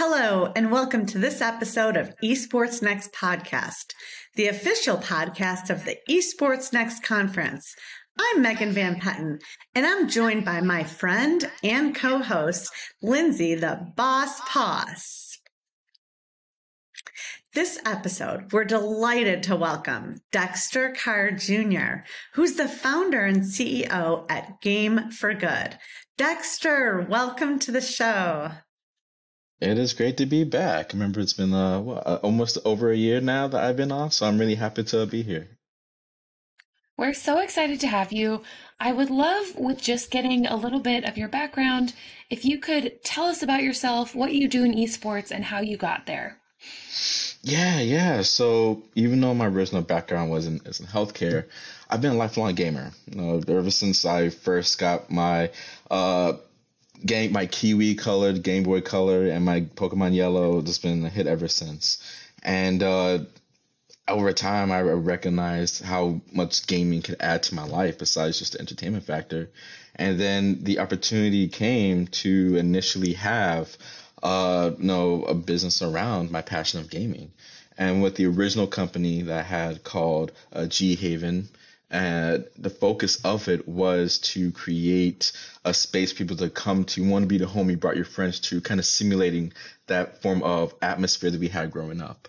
Hello, and welcome to this episode of Esports Next Podcast, the official podcast of the Esports Next Conference. I'm Megan Van Petten, and I'm joined by my friend and co host, Lindsay the Boss Poss. This episode, we're delighted to welcome Dexter Carr Jr., who's the founder and CEO at Gaming 4 Good. Dexter, welcome to the show. It is great to be back. Remember, it's been uh, what, uh, almost over a year now that I've been off, so I'm really happy to be here. We're so excited to have you. I would love, with just getting a little bit of your background, if you could tell us about yourself, what you do in esports, and how you got there. Yeah, yeah. So even though my original background was in, is in healthcare, I've been a lifelong gamer. You know, ever since I first got my uh, game my Kiwi colored Game Boy Color and my Pokemon Yellow just been a hit ever since. And uh, over time, I recognized how much gaming could add to my life besides just the entertainment factor. And then the opportunity came to initially have, uh, you know, a business around my passion of gaming. And with the original company that I had called uh, G Haven, and the focus of it was to create a space people to come to want to be the home you brought your friends to kind of simulating that form of atmosphere that we had growing up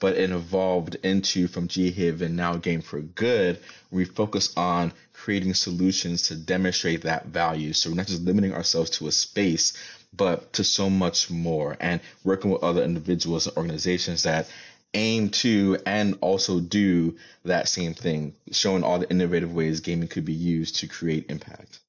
but it evolved into from G Haven now Gaming 4 Good. We focus on creating solutions to demonstrate that value. So we're not just limiting ourselves to a space, but to so much more and working with other individuals and organizations that aim to and also do that same thing, showing all the innovative ways gaming could be used to create impact.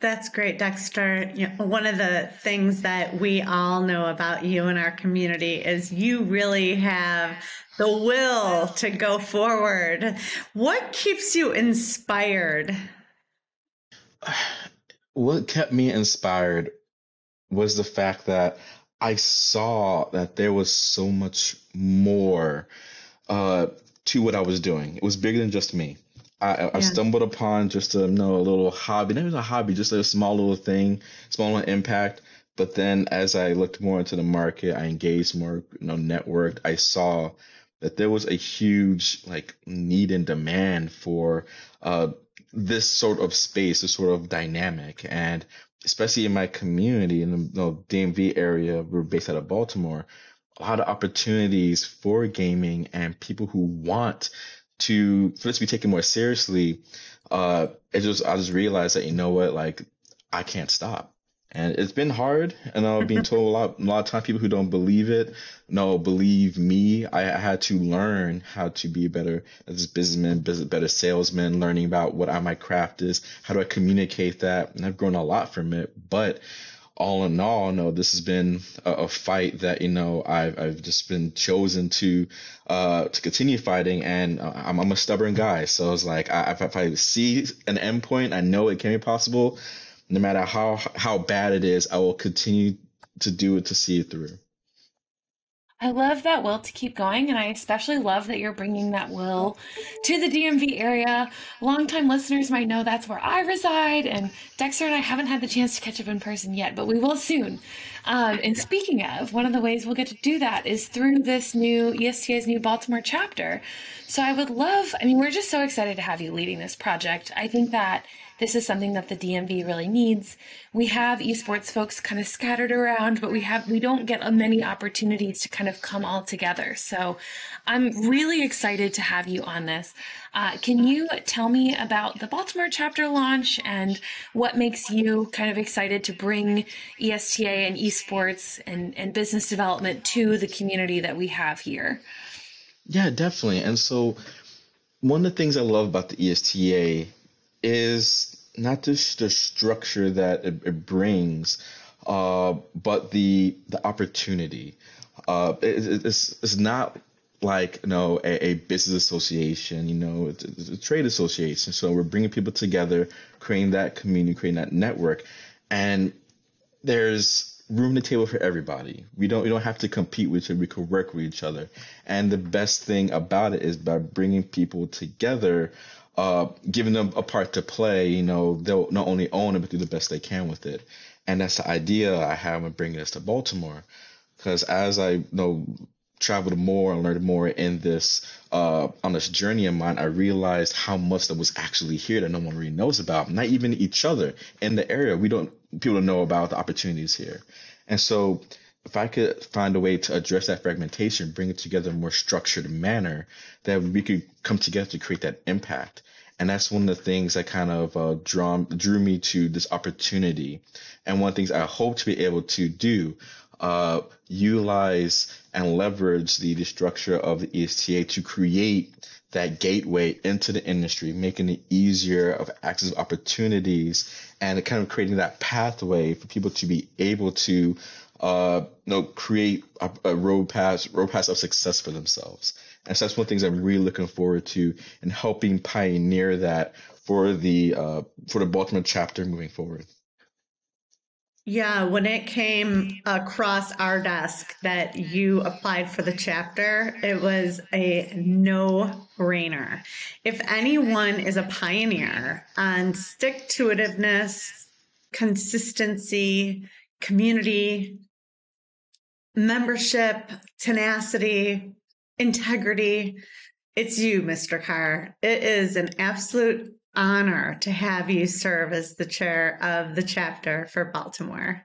That's great, Dexter. You know, one of the things that we all know about you in our community is you really have the will to go forward. What keeps you inspired? What kept me inspired was the fact that I saw that there was so much more uh, to what I was doing. It was bigger than just me. I, yeah. I stumbled upon just a you know, a little hobby. Not even a hobby, just a small little thing, small little impact. But then as I looked more into the market, I engaged more, you know, networked. I saw that there was a huge like need and demand for uh, this sort of space, this sort of dynamic. And especially in my community in the you know, DMV area, we're based out of Baltimore, a lot of opportunities for gaming and people who want to for this to be taken more seriously. Uh, it just I just realized that you know what, like I can't stop and it's been hard and i'm being told a lot a lot of times people who don't believe it no believe me i, had to learn how to be a better as a businessman better salesman learning about what I, my craft is how do i communicate that? And i've grown a lot from it but all in all, no, this has been a, a, fight that you know I've I've just been chosen to uh to continue fighting, and I'm I'm a stubborn guy, so it's like I, if I see an endpoint, I know it can be possible no matter how how bad it is, I will continue to do it to see it through. I love that will to keep going, and I especially love that you're bringing that will to the DMV area. Longtime listeners might know that's where I reside, and Dexter and I haven't had the chance to catch up in person yet, but we will soon. Um, and speaking of, one of the ways we'll get to do that is through this new ESTA's new Baltimore chapter. So I would love, I mean, we're just so excited to have you leading this project. I think that this is something that the DMV really needs. We have esports folks kind of scattered around, but we have we don't get many opportunities to kind of come all together. So I'm really excited to have you on this. Uh, can you tell me about the Baltimore chapter launch and what makes you kind of excited to bring ESTA and esports and, and business development to the community that we have here? Yeah, definitely. And so one of the things I love about the ESTA is not just the structure that it, it brings, uh, but the the opportunity. Uh, it, it's it's not like you know a, a business association. You know, it's, a trade association. So we're bringing people together, creating that community, creating that network, and there's room to table for everybody. We don't we don't have to compete with each other. We can work with each other. And the best thing about it is by bringing people together uh, giving them a part to play, you know, they'll not only own it, but do the best they can with it. And that's the idea I have in bringing this to Baltimore. Because as I you know traveled more and learned more in this uh, on this journey of mine, I realized how much that was actually here that no one really knows about. Not even each other in the area. We don't people don't know about the opportunities here. And so if I could find a way to address that fragmentation, bring it together in a more structured manner, that we could come together to create that impact. And that's one of the things that kind of uh, draw, drew me to this opportunity. And one of the things I hope to be able to do uh, utilize and leverage the, the structure of the ESTA to create that gateway into the industry, making it easier of access opportunities and kind of creating that pathway for people to be able to uh, you know, create a, a road path, road path of success for themselves. And so that's one of the things I'm really looking forward to and helping pioneer that for the uh, for the Baltimore chapter moving forward. Yeah, when it came across our desk that you applied for the chapter, it was a no brainer. If anyone is a pioneer on stick to itiveness, consistency, community, membership, tenacity, integrity, it's you, Mr. Carr. It is an absolute honor to have you serve as the chair of the chapter for Baltimore.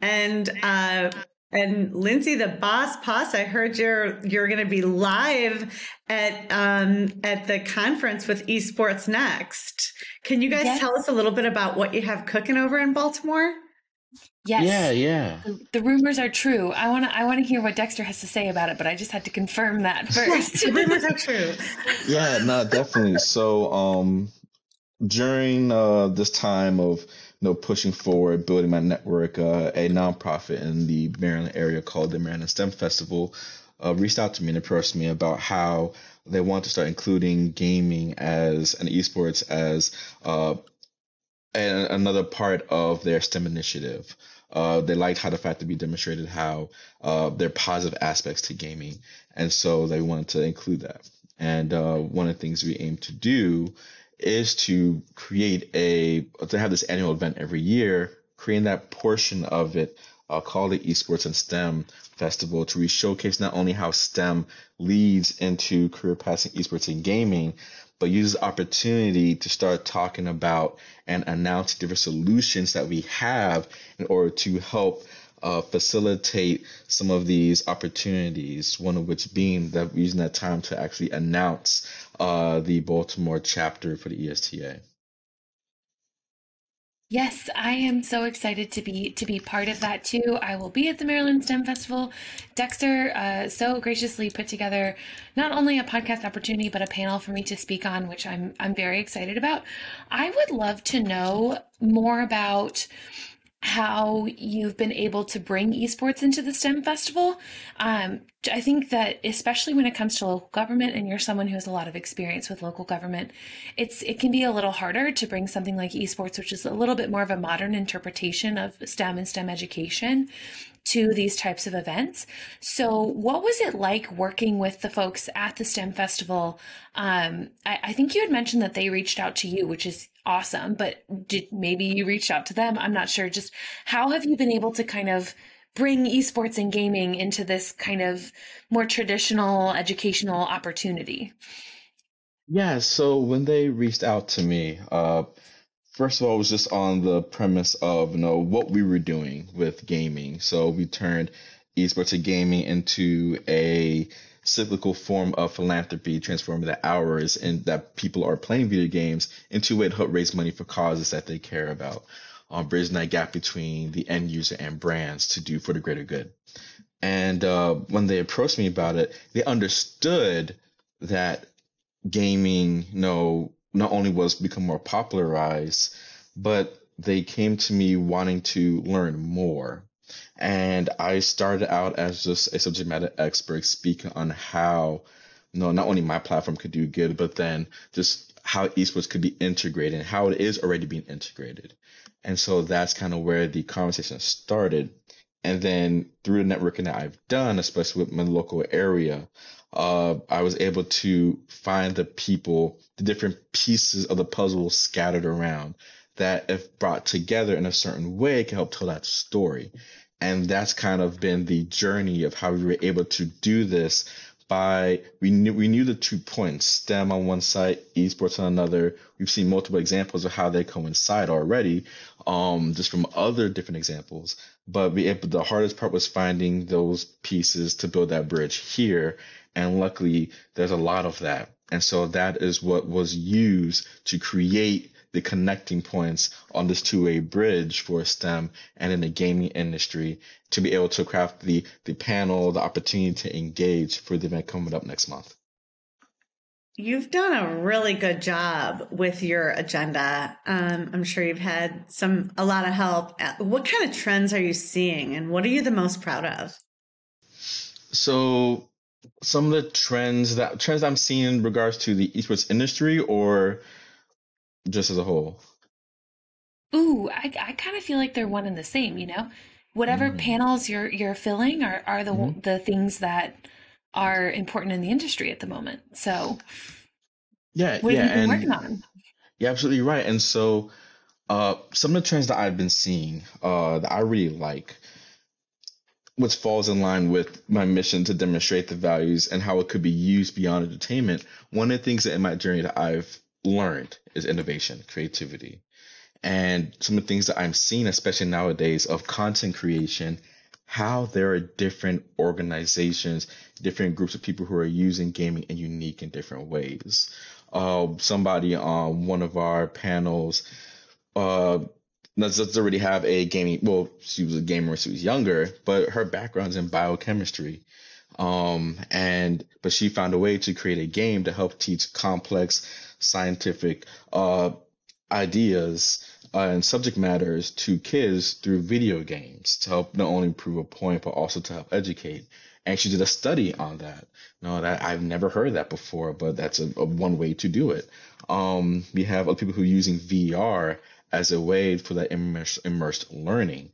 And uh, and Lindsay, the boss Poss, I heard you're you're going to be live at um, at the conference with Esports Next. Can you guys yes. tell us a little bit about what you have cooking over in Baltimore? Yes. Yeah, yeah. The, the rumors are true. I want to I want to hear what Dexter has to say about it, but I just had to confirm that first. the rumors are true. Yeah, no, definitely. So, um during uh, this time of you know pushing forward, building my network, uh, a nonprofit in the Maryland area called the Maryland STEM Festival uh, reached out to me and approached me about how they want to start including gaming as an esports as uh, an, another part of their STEM initiative. Uh, they liked how the fact that we demonstrated how uh, there are positive aspects to gaming, and so they wanted to include that. And uh, one of the things we aim to do is to create a to have this annual event every year, creating that portion of it uh, called the Esports and STEM Festival to re showcase not only how STEM leads into career passing esports and gaming, but uses opportunity to start talking about and announce different solutions that we have in order to help uh, facilitate some of these opportunities. One of which being that we're using that time to actually announce uh, the Baltimore chapter for the ESTA. Yes, I am so excited to be to be part of that too. I will be at the Maryland STEM Festival. Dexter uh, so graciously put together not only a podcast opportunity but a panel for me to speak on, which I'm I'm very excited about. I would love to know more about how you've been able to bring esports into the STEM festival. Um, I think that especially when it comes to local government, and you're someone who has a lot of experience with local government, it's it can be a little harder to bring something like esports, which is a little bit more of a modern interpretation of STEM and STEM education, to these types of events. So, what was it like working with the folks at the STEM Festival? Um, I, I, think you had mentioned that they reached out to you, which is awesome, but did maybe you reached out to them? I'm not sure. Just how have you been able to kind of bring esports and gaming into this kind of more traditional educational opportunity? Yeah, so when they reached out to me, uh, first of all, it was just on the premise of you know what we were doing with gaming. So we turned esports and gaming into a cyclical form of philanthropy, transforming the hours and that people are playing video games into a way to help raise money for causes that they care about. Um, bridging that gap between the end user and brands to do for the greater good. And uh, when they approached me about it, they understood that gaming, you know, not only was become more popularized, but they came to me wanting to learn more. And I started out as just a subject matter expert speaking on how, you know, not only my platform could do good, but then just how esports could be integrated and how it is already being integrated. And so that's kind of where the conversation started. And then through the networking that I've done, especially with my local area, uh, I was able to find the people, the different pieces of the puzzle scattered around that, if brought together in a certain way, can help tell that story. And that's kind of been the journey of how we were able to do this by we knew we knew the two points STEM on one side, esports on another. We've seen multiple examples of how they coincide already, um, just from other different examples. But we the hardest part was finding those pieces to build that bridge here, and luckily there's a lot of that. And so that is what was used to create the connecting points on this two-way bridge for STEM and in the gaming industry to be able to craft the the panel, the opportunity to engage for the event coming up next month. You've done a really good job with your agenda. Um, I'm sure you've had some a lot of help. What kind of trends are you seeing, and what are you the most proud of? So, some of the trends that trends I'm seeing in regards to the esports industry, or just as a whole? Ooh, I, I kind of feel like they're one and the same, you know? Whatever mm. panels you're you're filling are, are the mm-hmm. the things that are important in the industry at the moment. So Yeah, what yeah, have you been working on? You're absolutely right. And so uh some of the trends that I've been seeing uh that I really like which falls in line with my mission to demonstrate the values and how it could be used beyond entertainment. One of the things that in my journey that I've learned is innovation, creativity. And some of the things that I'm seeing, especially nowadays, of content creation, how there are different organizations, different groups of people who are using gaming in unique and different ways. Uh, somebody on one of our panels uh, doesn't already have a gaming. Well, she was a gamer when she was younger, but her background's in biochemistry. Um, and but she found a way to create a game to help teach complex scientific uh, ideas uh, and subject matters to kids through video games to help not only prove a point but also to help educate. And she did a study on that. No, that I've never heard that before, but that's a, a one way to do it. Um, we have other people who are using VR as a way for that immersed, immersed learning.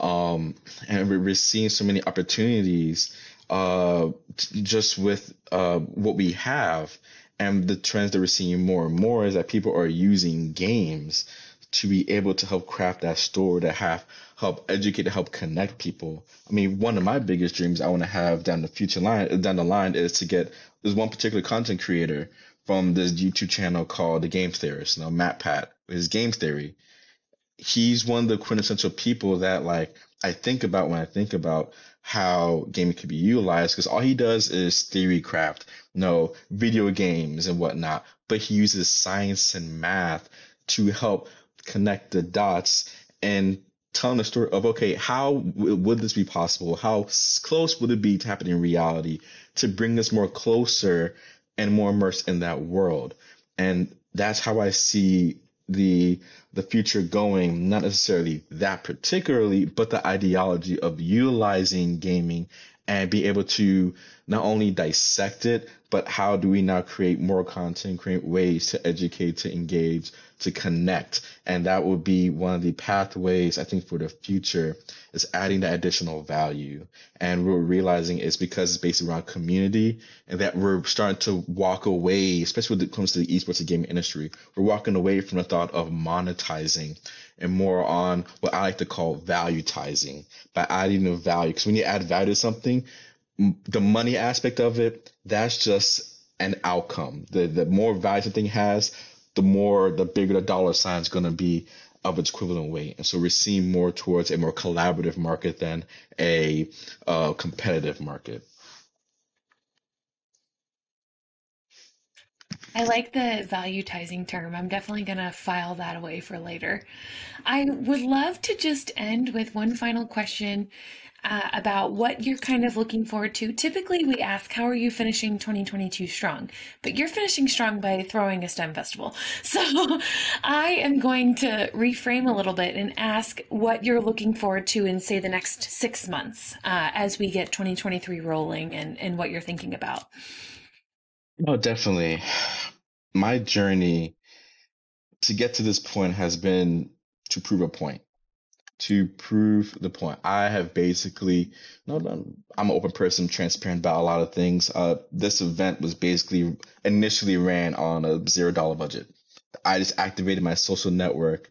Um, and we're seeing so many opportunities uh, just with uh, what we have and the trends that we're seeing more and more is that people are using games to be able to help craft that story, to have help educate, to help connect people. I mean, one of my biggest dreams I want to have down the future line, down the line, is to get there's one particular content creator from this YouTube channel called The Game Theorist, you MatPat his game theory. He's one of the quintessential people that like I think about when I think about how gaming could be utilized because all he does is theory craft, you know, video games and whatnot, but he uses science and math to help connect the dots and telling the story of okay, how w- would this be possible? How close would it be to happen in reality to bring us more closer and more immersed in that world? And that's how I see the the future going, not necessarily that particularly, but the ideology of utilizing gaming and be able to not only dissect it, but how do we now create more content, create ways to educate, to engage, to connect. And that would be one of the pathways I think for the future is adding that additional value. And we're realizing it's because it's based around community and that we're starting to walk away, especially when it comes to the esports and gaming industry, we're walking away from the thought of monetizing and more on what I like to call valuetizing by adding the value. Because when you add value to something, the money aspect of it, that's just an outcome. The the more value something has, the more the bigger the dollar sign is going to be of its equivalent weight. And so we're seeing more towards a more collaborative market than a uh, competitive market. I like the valuetizing term. I'm definitely going to file that away for later. I would love to just end with one final question uh, about what you're kind of looking forward to. Typically, we ask, How are you finishing 2022 strong? But you're finishing strong by throwing a STEM festival. So I am going to reframe a little bit and ask what you're looking forward to in, say, the next six months uh, as we get 2023 rolling and, and what you're thinking about. Oh, definitely. My journey to get to this point has been to prove a point. To prove the point. I have basically, no, I'm an open person, transparent about a lot of things. Uh, this event was basically initially ran on a zero dollar budget. I just activated my social network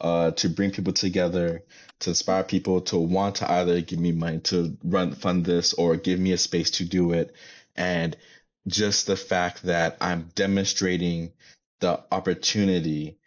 uh, to bring people together, to inspire people to want to either give me money to run fund this or give me a space to do it. And just the fact that I'm demonstrating the opportunity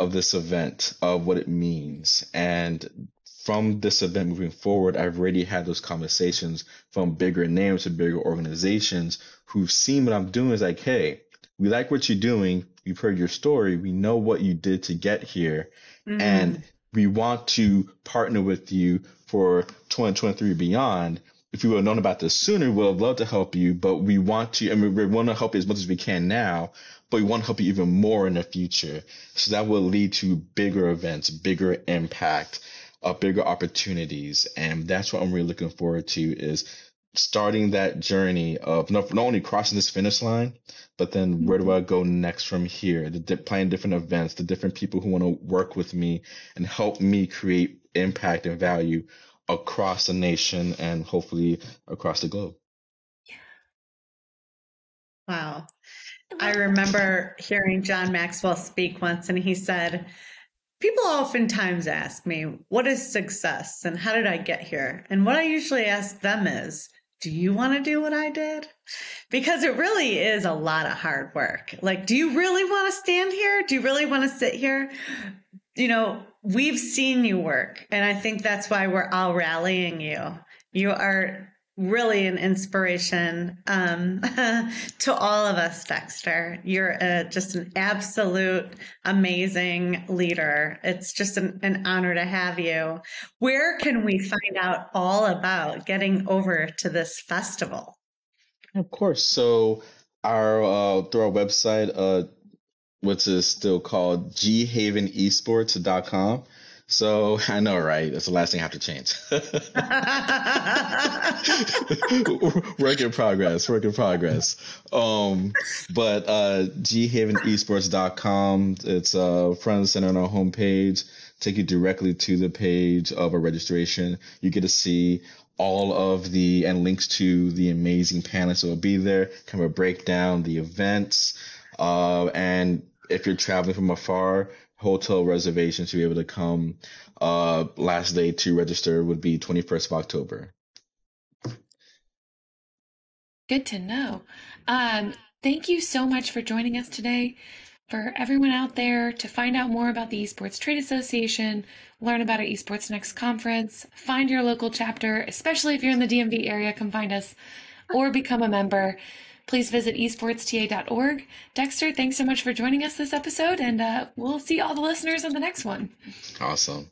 of this event, of what it means. And from this event moving forward, I've already had those conversations from bigger names to bigger organizations who've seen what I'm doing is like, hey, we like what you're doing. We've heard your story. We know what you did to get here. Mm-hmm. And we want to partner with you for 2023 beyond. If we would have known about this sooner, we'd have loved to help you, but we want to, I mean, we want to help you as much as we can now, but we want to help you even more in the future. So that will lead to bigger events, bigger impact, uh, bigger opportunities. And that's what I'm really looking forward to is starting that journey of not, not only crossing this finish line, but then where do mm-hmm. I go next from here? The playing different events, the different people who want to work with me and help me create impact and value across the nation and hopefully across the globe. Wow. I remember hearing John Maxwell speak once, and he said, People oftentimes ask me, What is success and how did I get here? And what I usually ask them is, Do you want to do what I did? Because it really is a lot of hard work. Like, do you really want to stand here? Do you really want to sit here? You know, we've seen you work, and I think that's why we're all rallying you. You are really an inspiration um, to all of us, Dexter. You're a, just an absolute amazing leader. It's just an, an, honor to have you. Where can we find out all about getting over to this festival? Of course. So our uh, through our website, uh, which is still called ghavenesports.com. So I know, right? That's the last thing I have to change. work in progress, work in progress. Um, but uh, ghavenesports.com, it's uh, front and center on our homepage. Take you directly to the page of a registration. You get to see all of the and links to the amazing panelists that will be there, kind of a breakdown the events. Uh, and if you're traveling from afar, hotel reservations to be able to come. Uh, last day to register would be 21st of October. Good to know. Um, thank you so much for joining us today. For everyone out there to find out more about the Esports Trade Association, learn about our Esports Next conference, find your local chapter, especially if you're in the DMV area, come find us, or become a member please visit esportsta.org. Dexter, thanks so much for joining us this episode, and uh, we'll see all the listeners on the next one. Awesome.